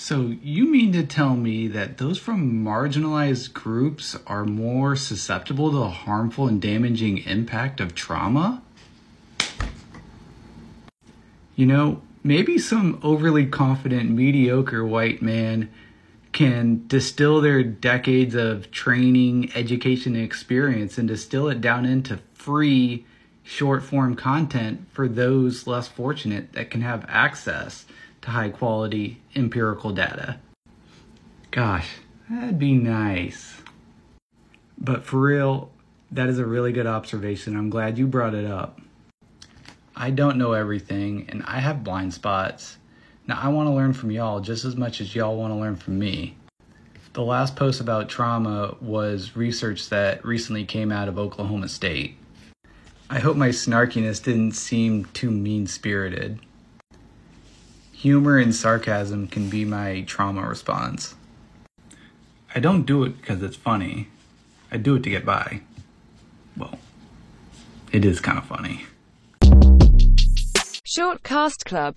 So, you mean to tell me that those from marginalized groups are more susceptible to the harmful and damaging impact of trauma? You know, maybe some overly confident, mediocre white man can distill their decades of training, education, and experience and distill it down into free short form content for those less fortunate that can have access to high quality empirical data. Gosh, that'd be nice. But for real, that is a really good observation. I'm glad you brought it up. I don't know everything and I have blind spots. Now, I want to learn from y'all just as much as y'all want to learn from me. The last post about trauma was research that recently came out of Oklahoma State. I hope my snarkiness didn't seem too mean spirited. Humor and sarcasm can be my trauma response. I don't do it because it's funny, I do it to get by. Well, it is kind of funny. Short Cast Club